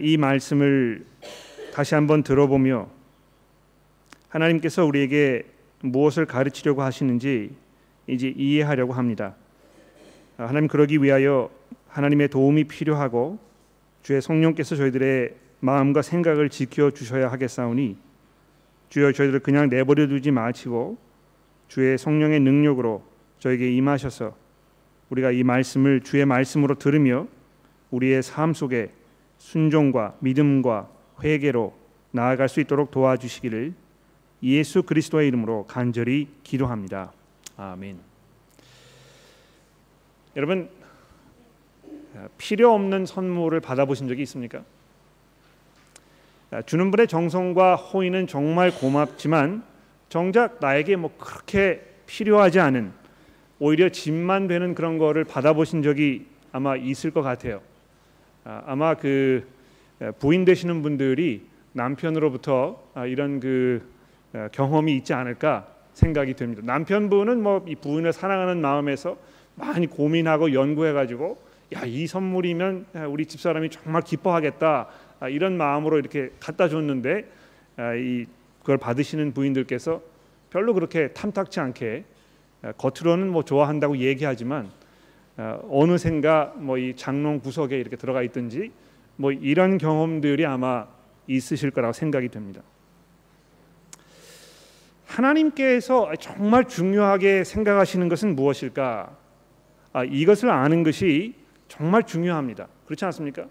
이 말씀을 다시 한번 들어보며 하나님께서 우리에게 무엇을 가르치려고 하시는지 이제 이해하려고 합니다. 하나님 그러기 위하여 하나님의 도움이 필요하고 주의 성령께서 저희들의 마음과 생각을 지켜 주셔야 하겠사오니 주여 저희들을 그냥 내버려 두지 마시고 주의 성령의 능력으로 저에게 임하셔서 우리가 이 말씀을 주의 말씀으로 들으며 우리의 삶 속에 순종과 믿음과 회개로 나아갈 수 있도록 도와주시기를 예수 그리스도의 이름으로 간절히 기도합니다. 아멘. 여러분 필요 없는 선물을 받아보신 적이 있습니까? 주는 분의 정성과 호의는 정말 고맙지만 정작 나에게 뭐 그렇게 필요하지 않은 오히려 짐만 되는 그런 거를 받아보신 적이 아마 있을 것 같아요. 아, 아마 그 부인 되시는 분들이 남편으로부터 아, 이런 그 경험이 있지 않을까 생각이 됩니다. 남편분은 뭐 이 부인을 사랑하는 마음에서 많이 고민하고 연구해 가지고 야 이 선물이면 우리 집사람이 정말 기뻐하겠다 아, 이런 마음으로 이렇게 갖다 줬는데 이 그걸 받으시는 부인들께서 별로 그렇게 탐탁치 않게 겉으로는 뭐 좋아한다고 얘기하지만 어느샌가 뭐 이 장롱 구석에 이렇게 들어가 있든지 뭐 이런 경험들이 아마 있으실 거라고 생각이 됩니다. 하나님께서 정말 중요하게 생각하시는 것은 무엇일까? 아, 이것을 아는 것이 정말 중요합니다. 그렇지 않습니까?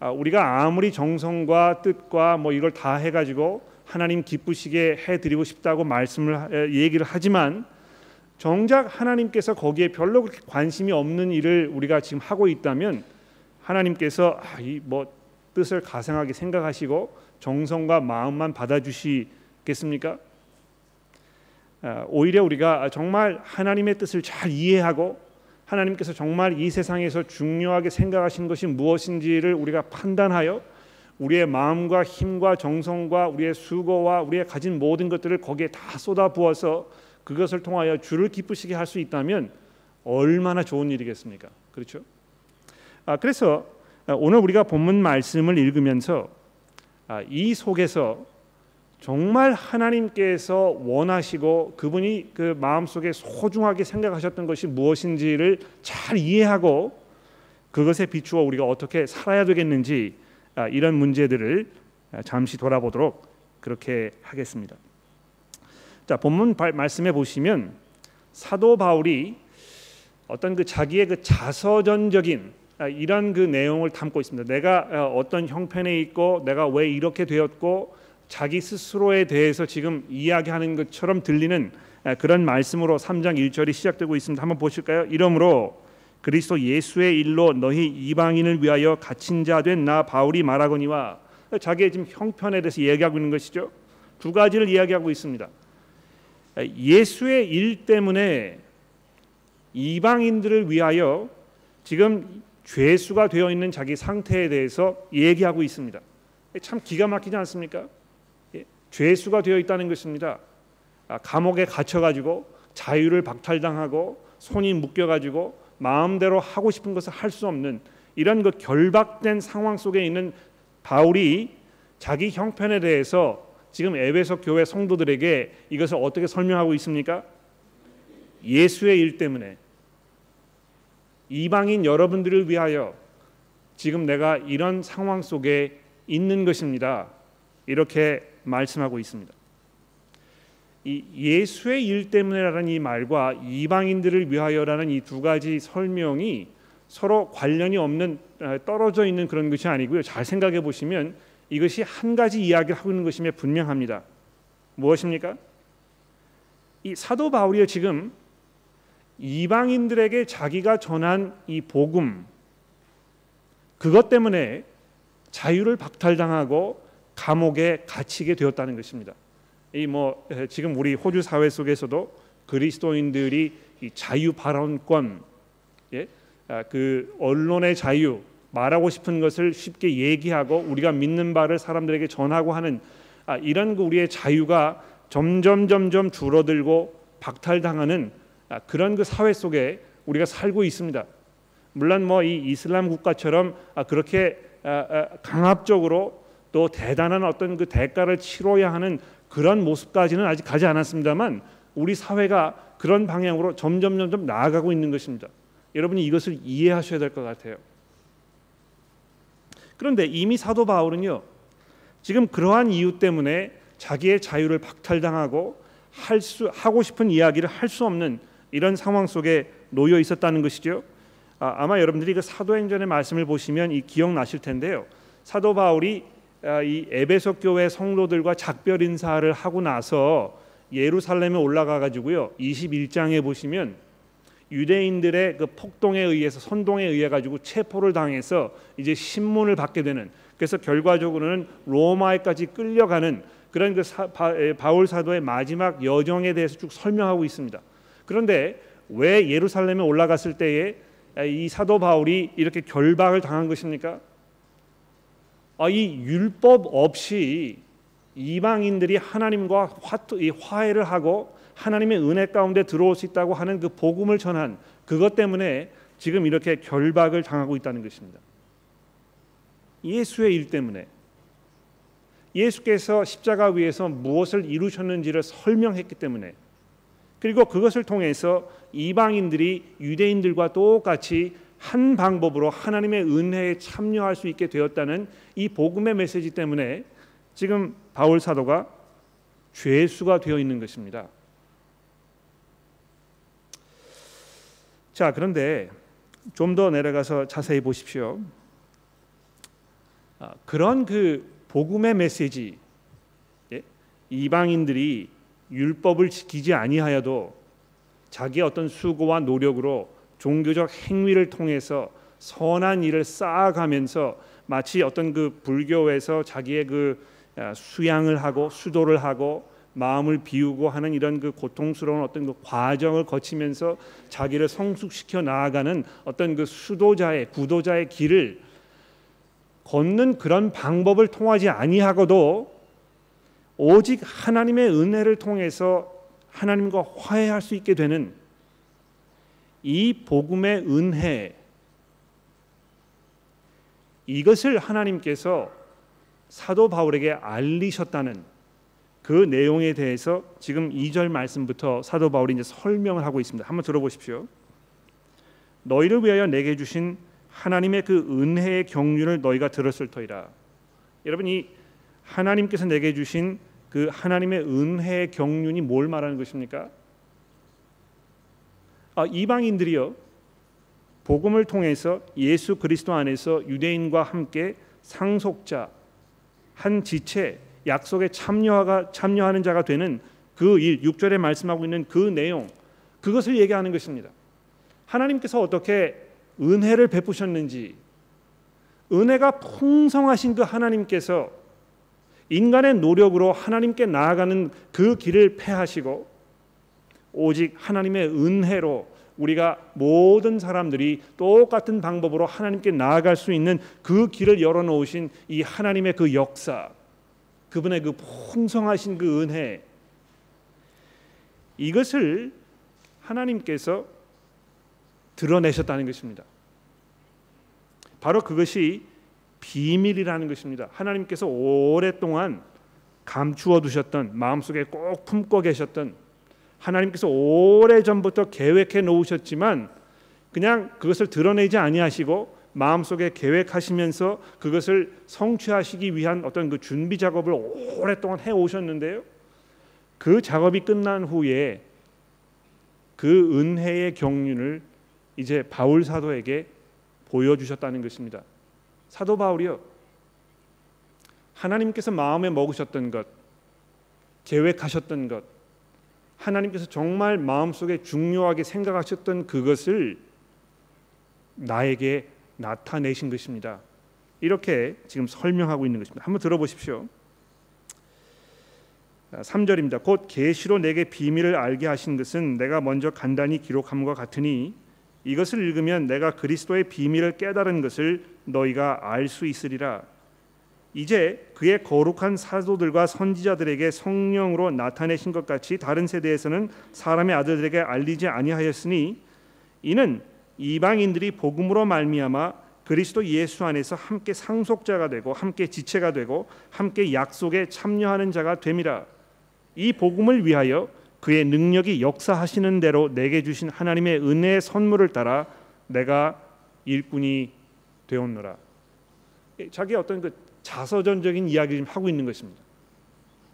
아, 우리가 아무리 정성과 뜻과 뭐 이걸 다 해가지고 하나님 기쁘시게 해드리고 싶다고 말씀을 얘기를 하지만 정작 하나님께서 거기에 별로 그렇게 관심이 없는 일을 우리가 지금 하고 있다면 하나님께서 아, 이뭐 뜻을 가상하게 생각하시고 정성과 마음만 받아주시겠습니까? 아, 오히려 우리가 정말 하나님의 뜻을 잘 이해하고 하나님께서 정말 이 세상에서 중요하게 생각하신 것이 무엇인지를 우리가 판단하여 우리의 마음과 힘과 정성과 우리의 수고와 우리의 가진 모든 것들을 거기에 다 쏟아 부어서 그것을 통하여 주를 기쁘시게 할 수 있다면 얼마나 좋은 일이겠습니까? 그렇죠? 아, 그래서 오늘 우리가 본문 말씀을 읽으면서 아, 이 속에서 정말 하나님께서 원하시고 그분이 그 마음속에 소중하게 생각하셨던 것이 무엇인지를 잘 이해하고 그것에 비추어 우리가 어떻게 살아야 되겠는지 아, 이런 문제들을 잠시 돌아보도록 그렇게 하겠습니다. 자 본문 말씀해 보시면 사도 바울이 어떤 그 자기의 그 자서전적인 아, 이런 그 내용을 담고 있습니다. 내가 어, 어떤 형편에 있고 내가 왜 이렇게 되었고 자기 스스로에 대해서 지금 이야기하는 것처럼 들리는 아, 그런 말씀으로 3장 1절이 시작되고 있습니다. 한번 보실까요? 이러므로 그리스도 예수의 일로 너희 이방인을 위하여 갇힌 자 된 나 바울이 말하거니와 자기의 지금 형편에 대해서 이야기하고 있는 것이죠. 두 가지를 이야기하고 있습니다. 아, 예수의 일 때문에 이방인들을 위하여 지금 죄수가 되어 있는 자기 상태에 대해서 얘기하고 있습니다. 참 기가 막히지 않습니까? 예, 죄수가 되어 있다는 것입니다. 아, 감옥에 갇혀 가지고 자유를 박탈당하고 손이 묶여 가지고 마음대로 하고 싶은 것을 할 수 없는 이런 그 결박된 상황 속에 있는 바울이 자기 형편에 대해서 지금 에베소 교회 성도들에게 이것을 어떻게 설명하고 있습니까? 예수의 일 때문에 이방인 여러분들을 위하여 지금 내가 이런 상황 속에 있는 것입니다. 이렇게 말씀하고 있습니다. 이 예수의 일 때문에라는 이 말과 이방인들을 위하여라는 이 두 가지 설명이 서로 관련이 없는 떨어져 있는 그런 것이 아니고요. 잘 생각해 보시면 이것이 한 가지 이야기를 하고 있는 것임에 분명합니다. 무엇입니까? 이 사도 바울이 지금 이방인들에게 자기가 전한 이 복음 그것 때문에 자유를 박탈당하고 감옥에 갇히게 되었다는 것입니다. 이 뭐 지금 우리 호주 사회 속에서도 그리스도인들이 이 자유 발언권, 예, 아, 그 언론의 자유, 말하고 싶은 것을 쉽게 얘기하고 우리가 믿는 바를 사람들에게 전하고 하는 아, 이런 그 우리의 자유가 점점 점점 줄어들고 박탈당하는 아, 그런 그 사회 속에 우리가 살고 있습니다. 물론 뭐 이 이슬람 국가처럼 아, 그렇게 강압적으로 또 대단한 어떤 그 대가를 치러야 하는 그런 모습까지는 아직 가지 않았습니다만 우리 사회가 그런 방향으로 점점 점점 나아가고 있는 것입니다. 여러분이 이것을 이해하셔야 될 것 같아요. 그런데 이미 사도 바울은요. 지금 그러한 이유 때문에 자기의 자유를 박탈당하고 할 수 하고 싶은 이야기를 할 수 없는 이런 상황 속에 놓여 있었다는 것이죠. 아, 마 여러분들이 그 사도행전의 말씀을 보시면 이 기억나실 텐데요. 사도 바울이 아, 이 에베소 교회 성도들과 작별 인사를 하고 나서 예루살렘에 올라가 가지고요. 21장에 보시면 유대인들의 그 폭동에 의해서 선동에 의해 가지고 체포를 당해서 이제 신문을 받게 되는 그래서 결과적으로는 로마에까지 끌려가는 그런 그 사, 바, 울 사도의 마지막 여정에 대해서 쭉 설명하고 있습니다. 그런데 왜 예루살렘에 올라갔을 때에 이 사도 바울이 이렇게 결박을 당한 것입니까? 아, 이 율법 없이 이방인들이 하나님과 화해를 하고 하나님의 은혜 가운데 들어올 수 있다고 하는 그 복음을 전한 그것 때문에 지금 이렇게 결박을 당하고 있다는 것입니다. 예수의 일 때문에 예수께서 십자가 위에서 무엇을 이루셨는지를 설명했기 때문에 그리고 그것을 통해서 이방인들이 유대인들과 똑같이 한 방법으로 하나님의 은혜에 참여할 수 있게 되었다는 이 복음의 메시지 때문에 지금 바울 사도가 죄수가 되어 있는 것입니다. 자, 그런데 좀 더 내려가서 자세히 보십시오. 아, 그런 그 복음의 메시지, 예? 이방인들이 율법을 지키지 아니하여도 자기의 어떤 수고와 노력으로 종교적 행위를 통해서 선한 일을 쌓아가면서 마치 어떤 그 불교에서 자기의 그 아, 수양을 하고 수도를 하고 마음을 비우고 하는 이런 그 고통스러운 어떤 그 과정을 거치면서 자기를 성숙시켜 나아가는 어떤 그 수도자의 구도자의 길을 걷는 그런 방법을 통하지 아니하고도 오직 하나님의 은혜를 통해서 하나님과 화해할 수 있게 되는 이 복음의 은혜 이것을 하나님께서 사도 바울에게 알리셨다는 그 내용에 대해서 지금 2절 말씀부터 사도 바울이 이제 설명을 하고 있습니다. 한번 들어보십시오. 너희를 위하여 내게 주신 하나님의 그 은혜의 경륜을 너희가 들었을 터이라. 여러분 이 하나님께서 내게 주신 그 하나님의 은혜의 경륜이 뭘 말하는 것입니까? 아, 이방인들이요 복음을 통해서 예수 그리스도 안에서 유대인과 함께 상속자 한 지체 약속에 참여가 참여하는 자가 되는 그 일, 6절에 말씀하고 있는 그 내용 그것을 얘기하는 것입니다. 하나님께서 어떻게 은혜를 베푸셨는지 은혜가 풍성하신 그 하나님께서 인간의 노력으로 하나님께 나아가는 그 길을 패하시고 오직 하나님의 은혜로 우리가 모든 사람들이 똑같은 방법으로 하나님께 나아갈 수 있는 그 길을 열어 놓으신 이 하나님의 그 역사 그분의 그 풍성하신 그 은혜 이것을 하나님께서 드러내셨다는 것입니다. 바로 그것이 비밀이라는 것입니다. 하나님께서 오랫동안 감추어 두셨던 마음속에 꼭 품고 계셨던 하나님께서 오래 전부터 계획해 놓으셨지만 그냥 그것을 드러내지 아니하시고 마음속에 계획하시면서 그것을 성취하시기 위한 어떤 그 준비 작업을 오랫동안 해 오셨는데요. 그 작업이 끝난 후에 그 은혜의 경륜을 이제 바울 사도에게 보여주셨다는 것입니다. 사도 바울이요. 하나님께서 마음에 먹으셨던 것, 계획하셨던 것, 하나님께서 정말 마음속에 중요하게 생각하셨던 그것을 나에게 나타내신 것입니다. 이렇게 지금 설명하고 있는 것입니다. 한번 들어보십시오. 3절입니다. 곧 계시로 내게 비밀을 알게 하신 것은 내가 먼저 간단히 기록함과 같으니 이것을 읽으면 내가 그리스도의 비밀을 깨달은 것을 너희가 알 수 있으리라. 이제 그의 거룩한 사도들과 선지자들에게 성령으로 나타내신 것 같이 다른 세대에서는 사람의 아들들에게 알리지 아니하였으니 이는 이방인들이 복음으로 말미암아 그리스도 예수 안에서 함께 상속자가 되고 함께 지체가 되고 함께 약속에 참여하는 자가 됨이라. 이 복음을 위하여 그의 능력이 역사하시는 대로 내게 주신 하나님의 은혜의 선물을 따라 내가 일꾼이 되었노라. 자기 어떤 그 자서전적인 이야기를 하고 있는 것입니다.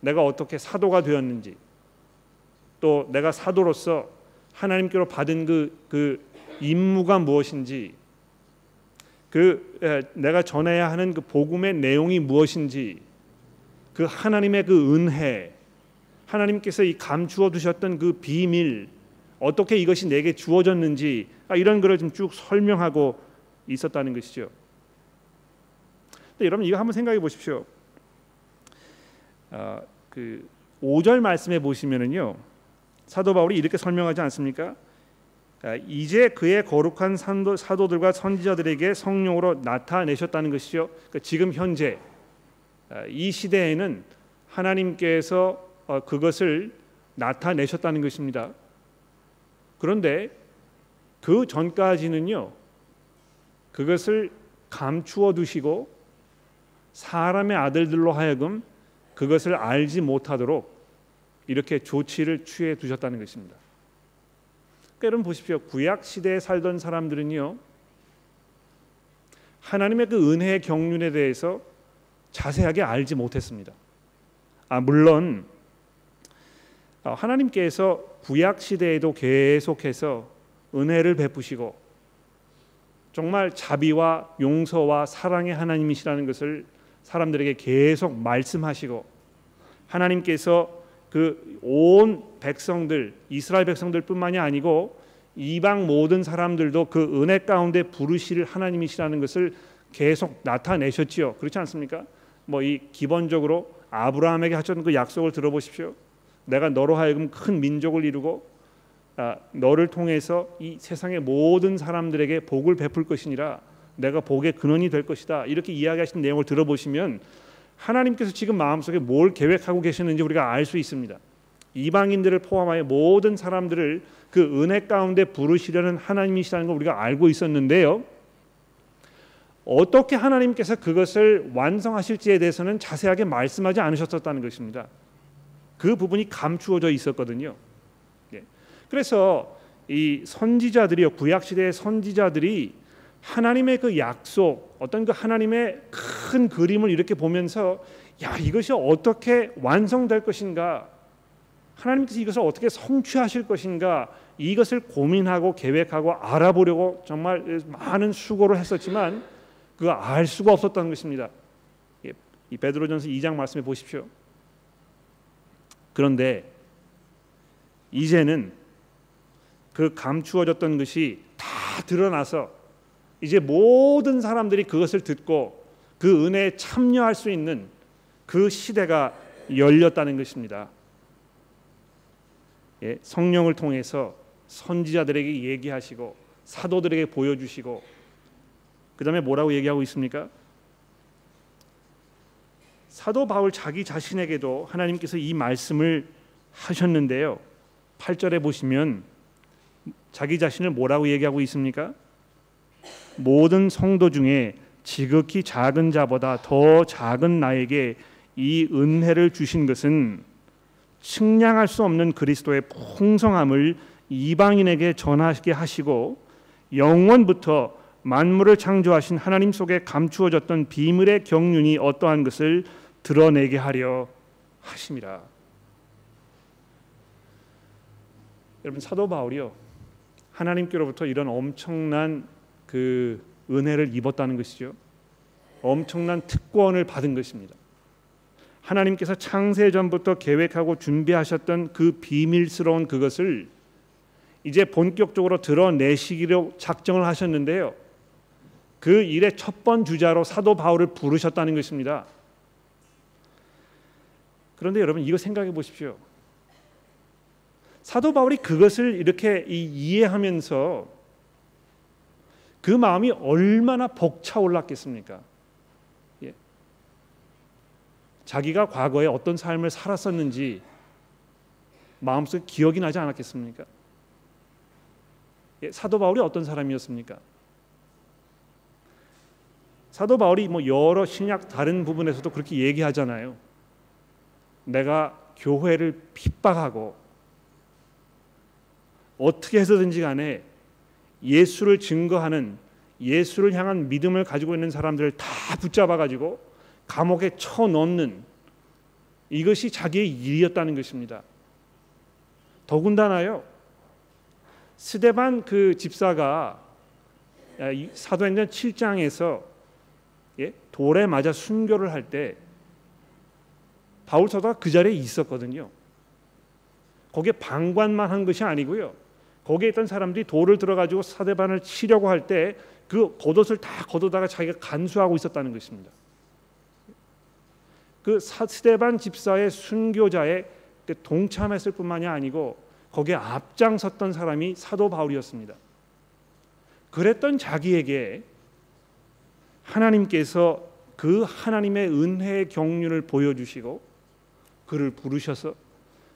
내가 어떻게 사도가 되었는지 또 내가 사도로서 하나님께로 받은 그, 그 임무가 무엇인지 그 에, 내가 전해야 하는 그 복음의 내용이 무엇인지 그 하나님의 그 은혜 하나님께서 이 감추어 두셨던 그 비밀 어떻게 이것이 내게 주어졌는지 아, 이런 것을 좀쭉 설명하고 있었다는 것이죠. 여러분 이거 한번 생각해 보십시오. 아, 그 5절 말씀에 보시면은요. 사도 바울이 이렇게 설명하지 않습니까? 아, 이제 그의 거룩한 산도, 사도 들과 선지자들에게 성령으로 나타내셨다는 것이죠. 그러니까 지금 현재 아, 이 시대에는 하나님께서 어, 그것을 나타내셨다는 것입니다. 그런데 그 전까지는요. 그것을 감추어 두시고 사람의 아들들로 하여금 그것을 알지 못하도록 이렇게 조치를 취해 두셨다는 것입니다. 그러니까 여러분 보십시오. 구약 시대에 살던 사람들은요. 하나님의 그 은혜의 경륜에 대해서 자세하게 알지 못했습니다. 아 물론 어, 하나님께서 구약 시대에도 계속해서 은혜를 베푸시고 정말 자비와 용서와 사랑의 하나님이시라는 것을 사람들에게 계속 말씀하시고 하나님께서 그 온 백성들 이스라엘 백성들뿐만이 아니고 이방 모든 사람들도 그 은혜 가운데 부르실 하나님이시라는 것을 계속 나타내셨지요. 그렇지 않습니까? 뭐 이 기본적으로 아브라함에게 하셨던 그 약속을 들어보십시오. 내가 너로 하여금 큰 민족을 이루고 아, 너를 통해서 이 세상의 모든 사람들에게 복을 베풀 것이니라 내가 복의 근원이 될 것이다 이렇게 이야기하신 내용을 들어보시면 하나님께서 지금 마음속에 뭘 계획하고 계시는지 우리가 알 수 있습니다. 이방인들을 포함하여 모든 사람들을 그 은혜 가운데 부르시려는 하나님이시라는 걸 우리가 알고 있었는데요. 어떻게 하나님께서 그것을 완성하실지에 대해서는 자세하게 말씀하지 않으셨었다는 것입니다. 그 부분이 감추어져 있었거든요. 예. 그래서 이 선지자들이요 구약 시대의 선지자들이 하나님의 그 약속, 어떤 그 하나님의 큰 그림을 이렇게 보면서 야 이것이 어떻게 완성될 것인가, 하나님께서 이것을 어떻게 성취하실 것인가 이것을 고민하고 계획하고 알아보려고 정말 많은 수고를 했었지만 그거 알 수가 없었다는 것입니다. 예, 이 베드로전서 2장 말씀해 보십시오. 그런데 이제는 그 감추어졌던 것이 다 드러나서 이제 모든 사람들이 그것을 듣고 그 은혜에 참여할 수 있는 그 시대가 열렸다는 것입니다. 예, 성령을 통해서 선지자들에게 얘기하시고 사도들에게 보여주시고 그 다음에 뭐라고 얘기하고 있습니까? 사도 바울 자기 자신에게도 하나님께서 이 말씀을 하셨는데요. 8절에 보시면 자기 자신을 뭐라고 얘기하고 있습니까? 모든 성도 중에 지극히 작은 자보다 더 작은 나에게 이 은혜를 주신 것은 측량할 수 없는 그리스도의 풍성함을 이방인에게 전하게 하시고 영원부터 만물을 창조하신 하나님 속에 감추어졌던 비밀의 경륜이 어떠한 것을 드러내게 하려 하심이라. 여러분 사도 바울이요 하나님께로부터 이런 엄청난 그 은혜를 입었다는 것이죠. 엄청난 특권을 받은 것입니다. 하나님께서 창세 전부터 계획하고 준비하셨던 그 비밀스러운 그것을 이제 본격적으로 드러내시기로 작정을 하셨는데요. 그 일의 첫 번 주자로 사도 바울을 부르셨다는 것입니다. 그런데 여러분 이거 생각해 보십시오. 사도 바울이 그것을 이렇게 이해하면서 그 마음이 얼마나 벅차올랐겠습니까? 예. 자기가 과거에 어떤 삶을 살았었는지 마음속에 기억이 나지 않았겠습니까? 예, 사도 바울이 어떤 사람이었습니까? 사도 바울이 뭐 여러 신약 다른 부분에서도 그렇게 얘기하잖아요. 내가 교회를 핍박하고 어떻게 해서든지 간에 예수를 증거하는 예수를 향한 믿음을 가지고 있는 사람들을 다 붙잡아 가지고 감옥에 쳐 넣는 이것이 자기의 일이었다는 것입니다. 더군다나요. 스데반 그 집사가 사도행전 7장에서 예? 돌에 맞아 순교를 할 때 바울 사도가 그 자리에 있었거든요. 거기에 방관만 한 것이 아니고요. 거기에 있던 사람들이 돌을 들어가지고 사대반을 치려고 할 때 그 겉옷을 다 걷어다가 자기가 간수하고 있었다는 것입니다. 그 스데반 집사의 순교자에 그 동참했을 뿐만이 아니고 거기에 앞장섰던 사람이 사도 바울이었습니다. 그랬던 자기에게 하나님께서 그 하나님의 은혜의 경륜을 보여주시고 그를 부르셔서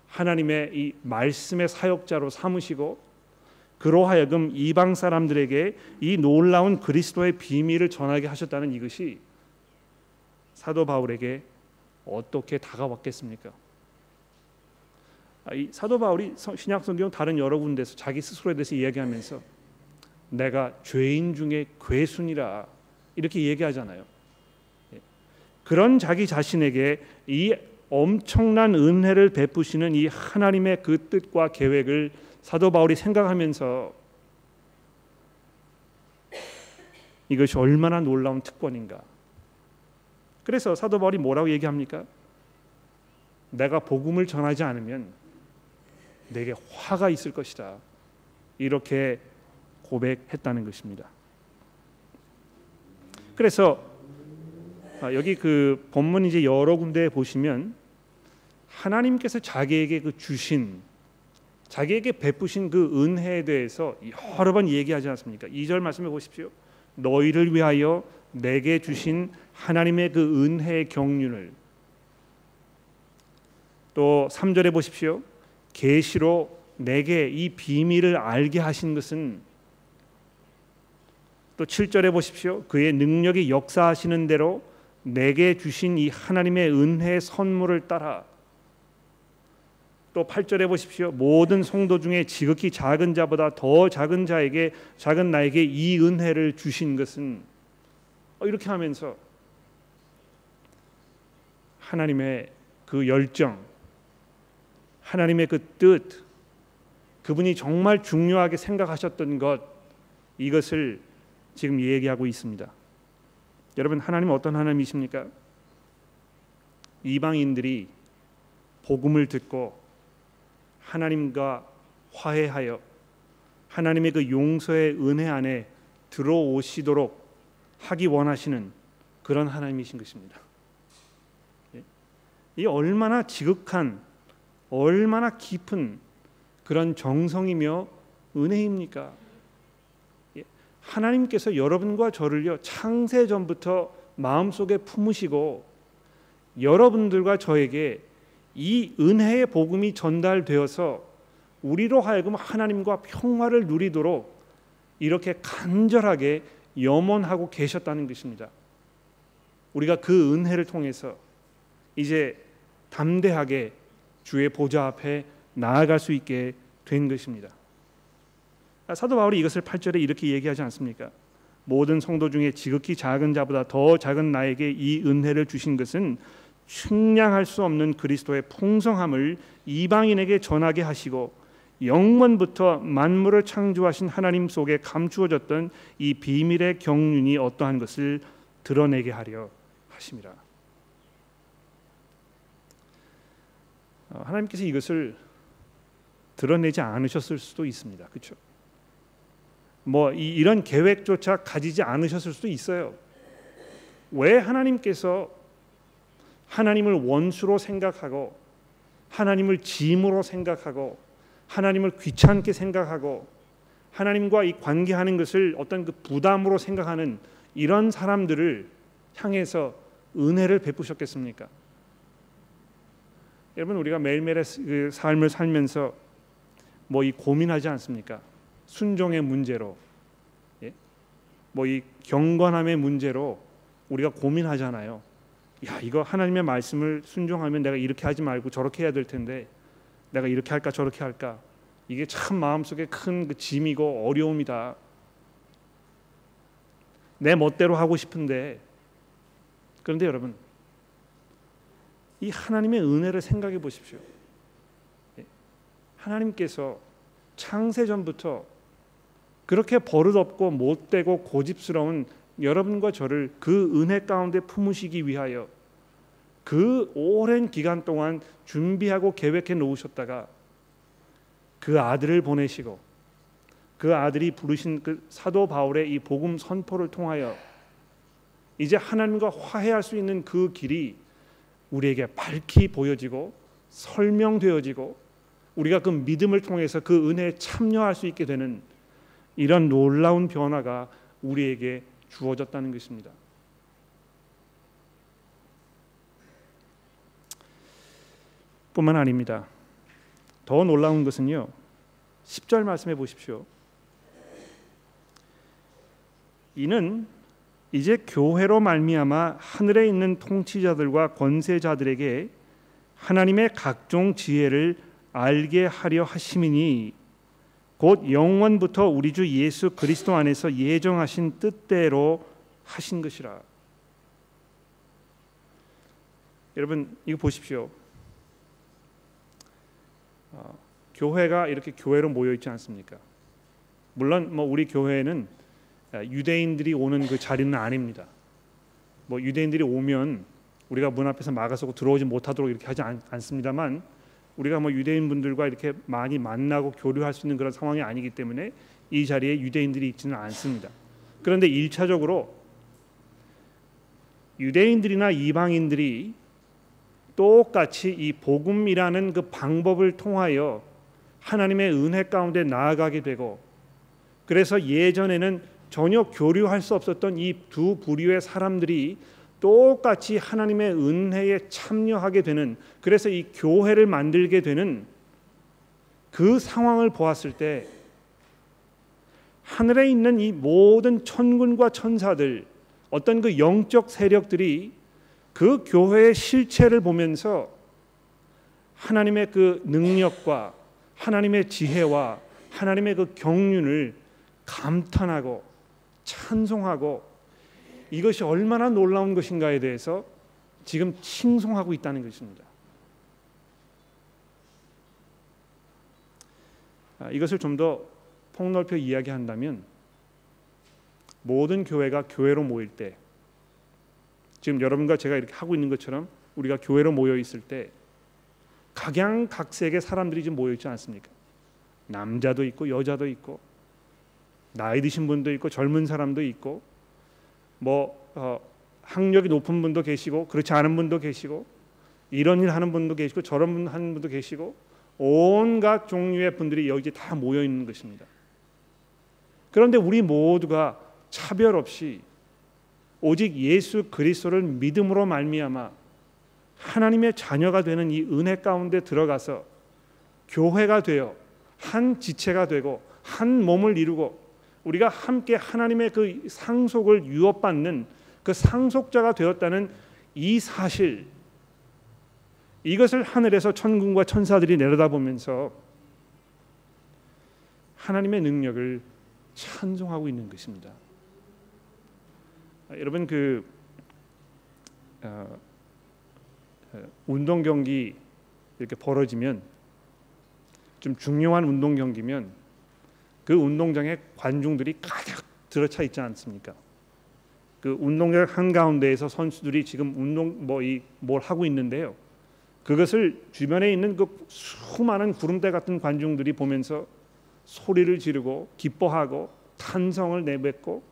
하나님의 이 말씀의 사역자로 삼으시고 그로 하여금 이방 사람들에게 이 놀라운 그리스도의 비밀을 전하게 하셨다는 이것이 사도 바울에게 어떻게 다가왔겠습니까? 아, 이 사도 바울이 신약 성경 다른 여러 군데서 자기 스스로에 대해서 이야기하면서 내가 죄인 중에 괴순이라 이렇게 얘기하잖아요. 예. 그런 자기 자신에게 이 엄청난 은혜를 베푸시는 이 하나님의 그 뜻과 계획을 사도 바울이 생각하면서 이것이 얼마나 놀라운 특권인가. 그래서 사도 바울이 뭐라고 얘기합니까? 내가 복음을 전하지 않으면 내게 화가 있을 것이다. 이렇게 고백했다는 것입니다. 그래서 아, 여기 그 본문 이제 여러 군데 보시면 하나님께서 자기에게 그 주신 자기에게 베푸신 그 은혜에 대해서 여러 번 얘기하지 않습니까? 2절 말씀해 보십시오. 너희를 위하여 내게 주신 하나님의 그 은혜의 경륜을 또 3절에 보십시오. 계시로 내게 이 비밀을 알게 하신 것은 또 7절에 보십시오. 그의 능력이 역사하시는 대로 내게 주신 이 하나님의 은혜의 선물을 따라 또 8절에 보십시오. 모든 성도 중에 지극히 작은 자보다 더 작은 자에게 작은 나에게 이 은혜를 주신 것은 어, 이렇게 하면서 하나님의 그 열정, 하나님의 그 뜻, 그분이 정말 중요하게 생각하셨던 것 이것을 지금 얘기하고 있습니다. 여러분 하나님 어떤 하나님이십니까? 이방인들이 복음을 듣고 하나님과 화해하여 하나님의 그 용서의 은혜 안에 들어오시도록 하기 원하시는 그런 하나님이신 것입니다. 예? 이 얼마나 지극한 얼마나 깊은 그런 정성이며 은혜입니까? 하나님께서 여러분과 저를요 창세 전부터 마음속에 품으시고 여러분들과 저에게 이 은혜의 복음이 전달되어서 우리로 하여금 하나님과 평화를 누리도록 이렇게 간절하게 염원하고 계셨다는 것입니다. 우리가 그 은혜를 통해서 이제 담대하게 주의 보좌 앞에 나아갈 수 있게 된 것입니다. 사도 바울이 이것을 8절에 이렇게 얘기하지 않습니까? 모든 성도 중에 지극히 작은 자보다 더 작은 나에게 이 은혜를 주신 것은 측량할 수 없는 그리스도의 풍성함을 이방인에게 전하게 하시고 영원부터 만물을 창조하신 하나님 속에 감추어졌던 이 비밀의 경륜이 어떠한 것을 드러내게 하려 하심이라. 어, 하나님께서 이것을 드러내지 않으셨을 수도 있습니다. 그렇죠? 뭐 이, 런 계획조차 가지지 않으셨을 수도 있어요. 왜 하나님께서 하나님을 원수로 생각하고 하나님을 짐으로 생각하고 하나님을 귀찮게 생각하고 하나님과 이 관계하는 것을 어떤 그 부담으로 생각하는 이런 사람들을 향해서 은혜를 베푸셨겠습니까? 여러분 우리가 매일매일의 그 삶을 살면서 뭐 이 고민하지 않습니까? 순종의 문제로, 예? 뭐이 경건함의 문제로 우리가 고민하잖아요. 야 이거 하나님의 말씀을 순종하면 내가 이렇게 하지 말고 저렇게 해야 될 텐데 내가 이렇게 할까 저렇게 할까 이게 참 마음속에 큰 그 짐이고 어려움이다. 내 멋대로 하고 싶은데 그런데 여러분 이 하나님의 은혜를 생각해 보십시오. 예. 하나님께서 창세 전부터 그렇게 버릇없고 못되고 고집스러운 여러분과 저를 그 은혜 가운데 품으시기 위하여 그 오랜 기간 동안 준비하고 계획해 놓으셨다가 그 아들을 보내시고 그 아들이 부르신 그 사도 바울의 이 복음 선포를 통하여 이제 하나님과 화해할 수 있는 그 길이 우리에게 밝히 보여지고 설명되어지고 우리가 그 믿음을 통해서 그 은혜에 참여할 수 있게 되는 이런 놀라운 변화가 우리에게 주어졌다는 것입니다. 뿐만 아닙니다. 더 놀라운 것은요. 10절 말씀해 보십시오. 이는 이제 교회로 말미암아 하늘에 있는 통치자들과 권세자들에게 하나님의 각종 지혜를 알게 하려 하심이니 곧 영원부터 우리 주 예수 그리스도 안에서 예정하신 뜻대로 하신 것이라. 여러분 이거 보십시오. 어, 교회가 이렇게 교회로 모여 있지 않습니까? 물론 뭐 우리 교회는 유대인들이 오는 그 자리는 아닙니다. 뭐 유대인들이 오면 우리가 문 앞에서 막아서고 들어오지 못하도록 이렇게 하지 않, 않습니다만 우리가 뭐 유대인 분들과 이렇게 많이 만나고 교류할 수 있는 그런 상황이 아니기 때문에 이 자리에 유대인들이 있지는 않습니다. 그런데 일차적으로 유대인들이나 이방인들이 똑같이 이 복음이라는 그 방법을 통하여 하나님의 은혜 가운데 나아가게 되고 그래서 예전에는 전혀 교류할 수 없었던 이 두 부류의 사람들이 똑같이 하나님의 은혜에 참여하게 되는 그래서 이 교회를 만들게 되는 그 상황을 보았을 때 하늘에 있는 이 모든 천군과 천사들 어떤 그 영적 세력들이 그 교회의 실체를 보면서 하나님의 그 능력과 하나님의 지혜와 하나님의 그 경륜을 감탄하고 찬송하고 이것이 얼마나 놀라운 것인가에 대해서 지금 칭송하고 있다는 것입니다. 아, 이것을 좀 더 폭넓혀 이야기한다면 모든 교회가 교회로 모일 때 지금 여러분과 제가 이렇게 하고 있는 것처럼 우리가 교회로 모여 있을 때 각양각색의 사람들이 지금 모여 있지 않습니까? 남자도 있고 여자도 있고 나이 드신 분도 있고 젊은 사람도 있고 뭐 어, 학력이 높은 분도 계시고 그렇지 않은 분도 계시고 이런 일 하는 분도 계시고 저런 분 하는 분도 계시고 온갖 종류의 분들이 여기 다 모여 있는 것입니다. 그런데 우리 모두가 차별 없이 오직 예수 그리스도를 믿음으로 말미암아 하나님의 자녀가 되는 이 은혜 가운데 들어가서 교회가 되어 한 지체가 되고 한 몸을 이루고 우리가 함께 하나님의 그 상속을 유업받는 그 상속자가 되었다는 이 사실 이것을 하늘에서 천군과 천사들이 내려다보면서 하나님의 능력을 찬송하고 있는 것입니다. 아, 여러분 그 어, 어, 운동 경기 이렇게 벌어지면 좀 중요한 운동 경기면 그 운동장에 관중들이 가득 들어차 있지 않습니까? 그 운동장 한 가운데에서 선수들이 지금 운동 뭐 이 뭘 하고 있는데요. 그것을 주변에 있는 그 수많은 구름대 같은 관중들이 보면서 소리를 지르고 기뻐하고 탄성을 내뱉고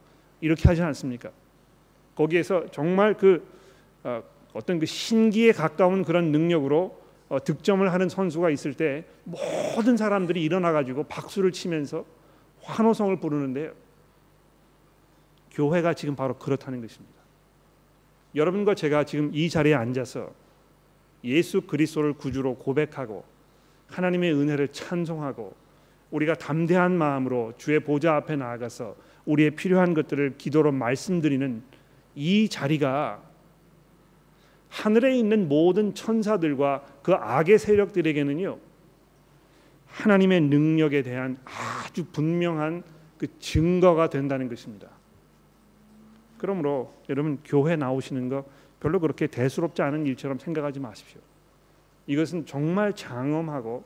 이렇게 하지 않습니까? 거기에서 정말 그 어, 어떤 그 신기에 가까운 그런 능력으로 어, 득점을 하는 선수가 있을 때 모든 사람들이 일어나 가지고 박수를 치면서 환호성을 부르는데요. 교회가 지금 바로 그렇다는 것입니다. 여러분과 제가 지금 이 자리에 앉아서 예수 그리스도를 구주로 고백하고 하나님의 은혜를 찬송하고 우리가 담대한 마음으로 주의 보좌 앞에 나아가서 우리의 필요한 것들을 기도로 말씀드리는 이 자리가 하늘에 있는 모든 천사들과 그 악의 세력들에게는요 하나님의 능력에 대한 아주 분명한 그 증거가 된다는 것입니다. 그러므로 여러분 교회 나오시는 거 별로 그렇게 대수롭지 않은 일처럼 생각하지 마십시오. 이것은 정말 장엄하고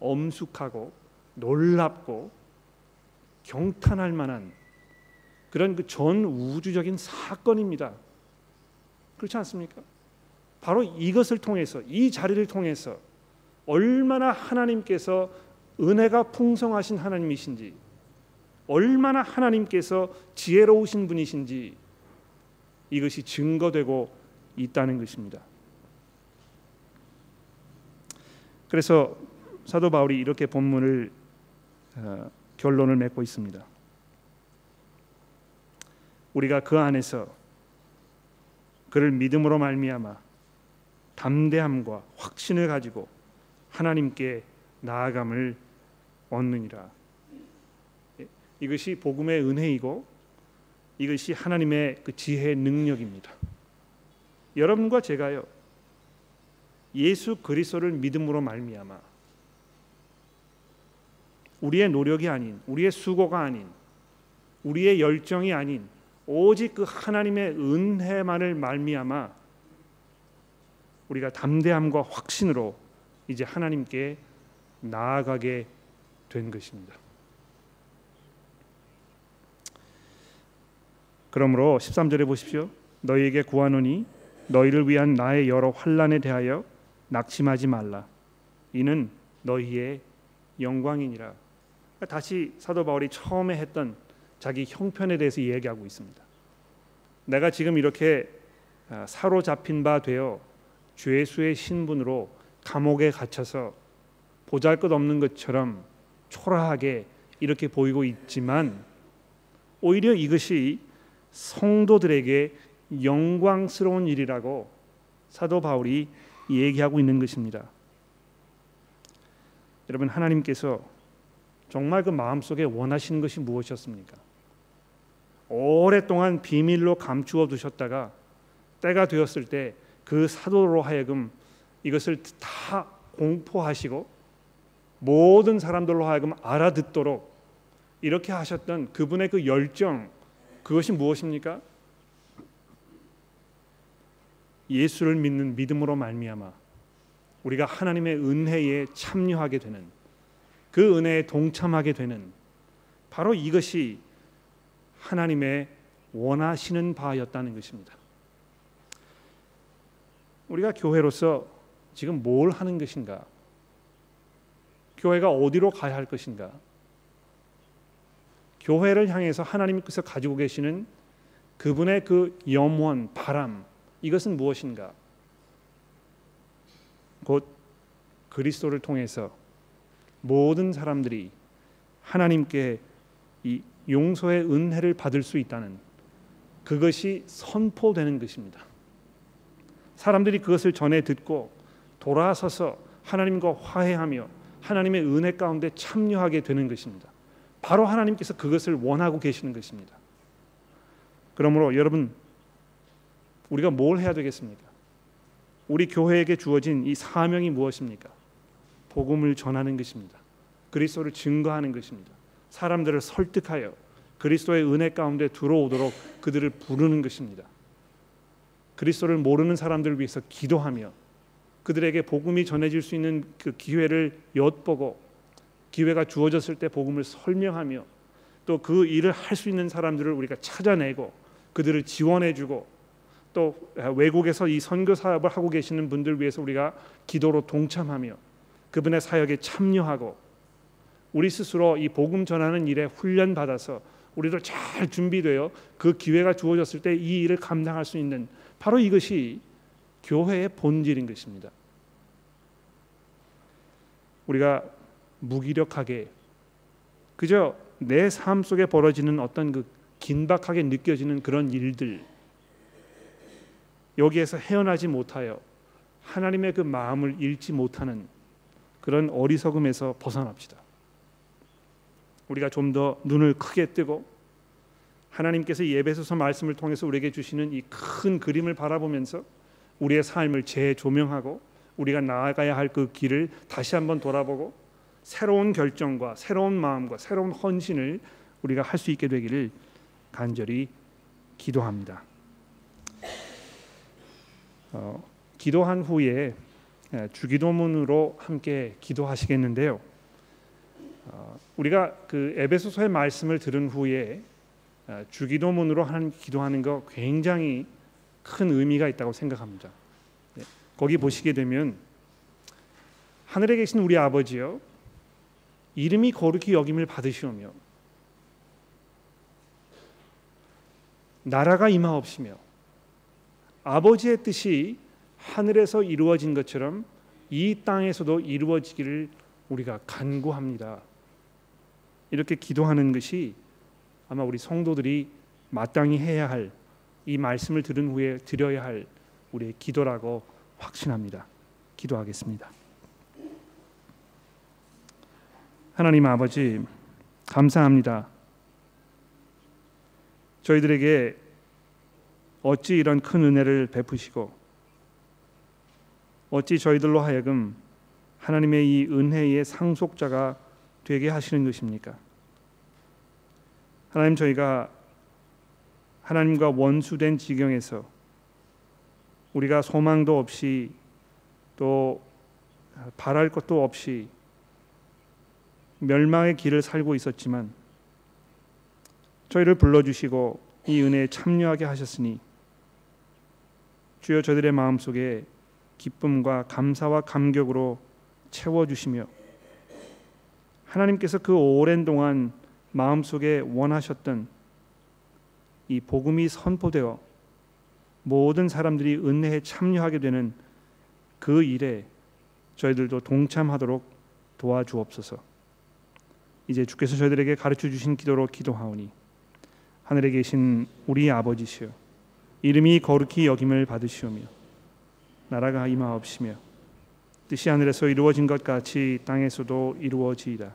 엄숙하고 놀랍고 경탄할 만한 그런 그 전 우주적인 사건입니다. 그렇지 않습니까? 바로 이것을 통해서 이 자리를 통해서 얼마나 하나님께서 은혜가 풍성하신 하나님이신지 얼마나 하나님께서 지혜로우신 분이신지 이것이 증거되고 있다는 것입니다. 그래서 사도 바울이 이렇게 본문을 어, 결론을 맺고 있습니다. 우리가 그 안에서 그를 믿음으로 말미암아 담대함과 확신을 가지고 하나님께 나아감을 얻느니라. 예, 이것이 복음의 은혜이고 이것이 하나님의 그 지혜의 능력입니다. 여러분과 제가요 예수 그리스도를 믿음으로 말미암아 우리의 노력이 아닌 우리의 수고가 아닌 우리의 열정이 아닌 오직 그 하나님의 은혜만을 말미암아 우리가 담대함과 확신으로 이제 하나님께 나아가게 된 것입니다. 그러므로 13절에 보십시오. 너희에게 구하노니 너희를 위한 나의 여러 환난에 대하여 낙심하지 말라. 이는 너희의 영광이니라. 다시 사도 바울이 처음에 했던 자기 형편에 대해서 이야기하고 있습니다. 내가 지금 이렇게 아, 사로잡힌 바 되어 죄수의 신분으로 감옥에 갇혀서 보잘것없는 것처럼 초라하게 이렇게 보이고 있지만 오히려 이것이 성도들에게 영광스러운 일이라고 사도 바울이 얘기하고 있는 것입니다. 여러분 하나님께서 정말 그 마음속에 원하시는 것이 무엇이었습니까? 오랫동안 비밀로 감추어 두셨다가 때가 되었을 때 그 사도로 하여금 이것을 다 공포하시고 모든 사람들로 하여금 알아듣도록 이렇게 하셨던 그분의 그 열정 그것이 무엇입니까? 예수를 믿는 믿음으로 말미암아 우리가 하나님의 은혜에 참여하게 되는 그 은혜에 동참하게 되는 바로 이것이 하나님의 원하시는 바였다는 것입니다. 우리가 교회로서 지금 뭘 하는 것인가? 교회가 어디로 가야 할 것인가? 교회를 향해서 하나님께서 가지고 계시는 그분의 그 염원, 바람 이것은 무엇인가? 곧 그리스도를 통해서 모든 사람들이 하나님께 이 용서의 은혜를 받을 수 있다는 그것이 선포되는 것입니다. 사람들이 그것을 전해 듣고 돌아서서 하나님과 화해하며 하나님의 은혜 가운데 참여하게 되는 것입니다. 바로 하나님께서 그것을 원하고 계시는 것입니다. 그러므로 여러분 우리가 뭘 해야 되겠습니까? 우리 교회에게 주어진 이 사명이 무엇입니까? 복음을 전하는 것입니다. 그리스도를 증거하는 것입니다. 사람들을 설득하여 그리스도의 은혜 가운데 들어오도록 그들을 부르는 것입니다. 그리스도를 모르는 사람들을 위해서 기도하며 그들에게 복음이 전해질 수 있는 그 기회를 엿보고 기회가 주어졌을 때 복음을 설명하며 또 그 일을 할 수 있는 사람들을 우리가 찾아내고 그들을 지원해주고 또 외국에서 이 선교 사업을 하고 계시는 분들 위해서 우리가 기도로 동참하며 그분의 사역에 참여하고 우리 스스로 이 복음 전하는 일에 훈련 받아서 우리도 잘 준비되어 그 기회가 주어졌을 때 이 일을 감당할 수 있는 바로 이것이 교회의 본질인 것입니다. 우리가 무기력하게 그저 내 삶 속에 벌어지는 어떤 그 긴박하게 느껴지는 그런 일들 여기에서 헤어나지 못하여 하나님의 그 마음을 잃지 못하는 그런 어리석음에서 벗어납시다. 우리가 좀 더 눈을 크게 뜨고 하나님께서 예배소서 말씀을 통해서 우리에게 주시는 이 큰 그림을 바라보면서 우리의 삶을 재조명하고 우리가 나아가야 할 그 길을 다시 한번 돌아보고 새로운 결정과 새로운 마음과 새로운 헌신을 우리가 할 수 있게 되기를 간절히 기도합니다. 어, 기도한 후에 주기도문으로 함께 기도하시겠는데요. 어, 우리가 그 에베소서의 말씀을 들은 후에 주기도문으로 하는 기도하는 거 굉장히 큰 의미가 있다고 생각합니다. 네, 거기 보시게 되면 하늘에 계신 우리 아버지요 이름이 거룩히 여김을 받으시오며 나라가 임하옵시며 아버지의 뜻이 하늘에서 이루어진 것처럼 이 땅에서도 이루어지기를 우리가 간구합니다. 이렇게 기도하는 것이 아마 우리 성도들이 마땅히 해야 할 이 말씀을 들은 후에 드려야 할 우리의 기도라고 확신합니다. 기도하겠습니다. 하나님 아버지 감사합니다. 저희들에게 어찌 이런 큰 은혜를 베푸시고 어찌 저희들로 하여금 하나님의 이 은혜의 상속자가 되게 하시는 것입니까? 하나님 저희가 하나님과 원수된 지경에서 우리가 소망도 없이 또 바랄 것도 없이 멸망의 길을 살고 있었지만 저희를 불러주시고 이 은혜에 참여하게 하셨으니 주여 저들의 마음속에 기쁨과 감사와 감격으로 채워주시며 하나님께서 그 오랜 동안 마음속에 원하셨던 이 복음이 선포되어 모든 사람들이 은혜에 참여하게 되는 그 일에 저희들도 동참하도록 도와주옵소서. 이제 주께서 저희들에게 가르쳐 주신 기도로 기도하오니 하늘에 계신 우리 아버지시여 이름이 거룩히 여김을 받으시오며 나라가 임하옵시며 뜻이 하늘에서 이루어진 것 같이 땅에서도 이루어지이다.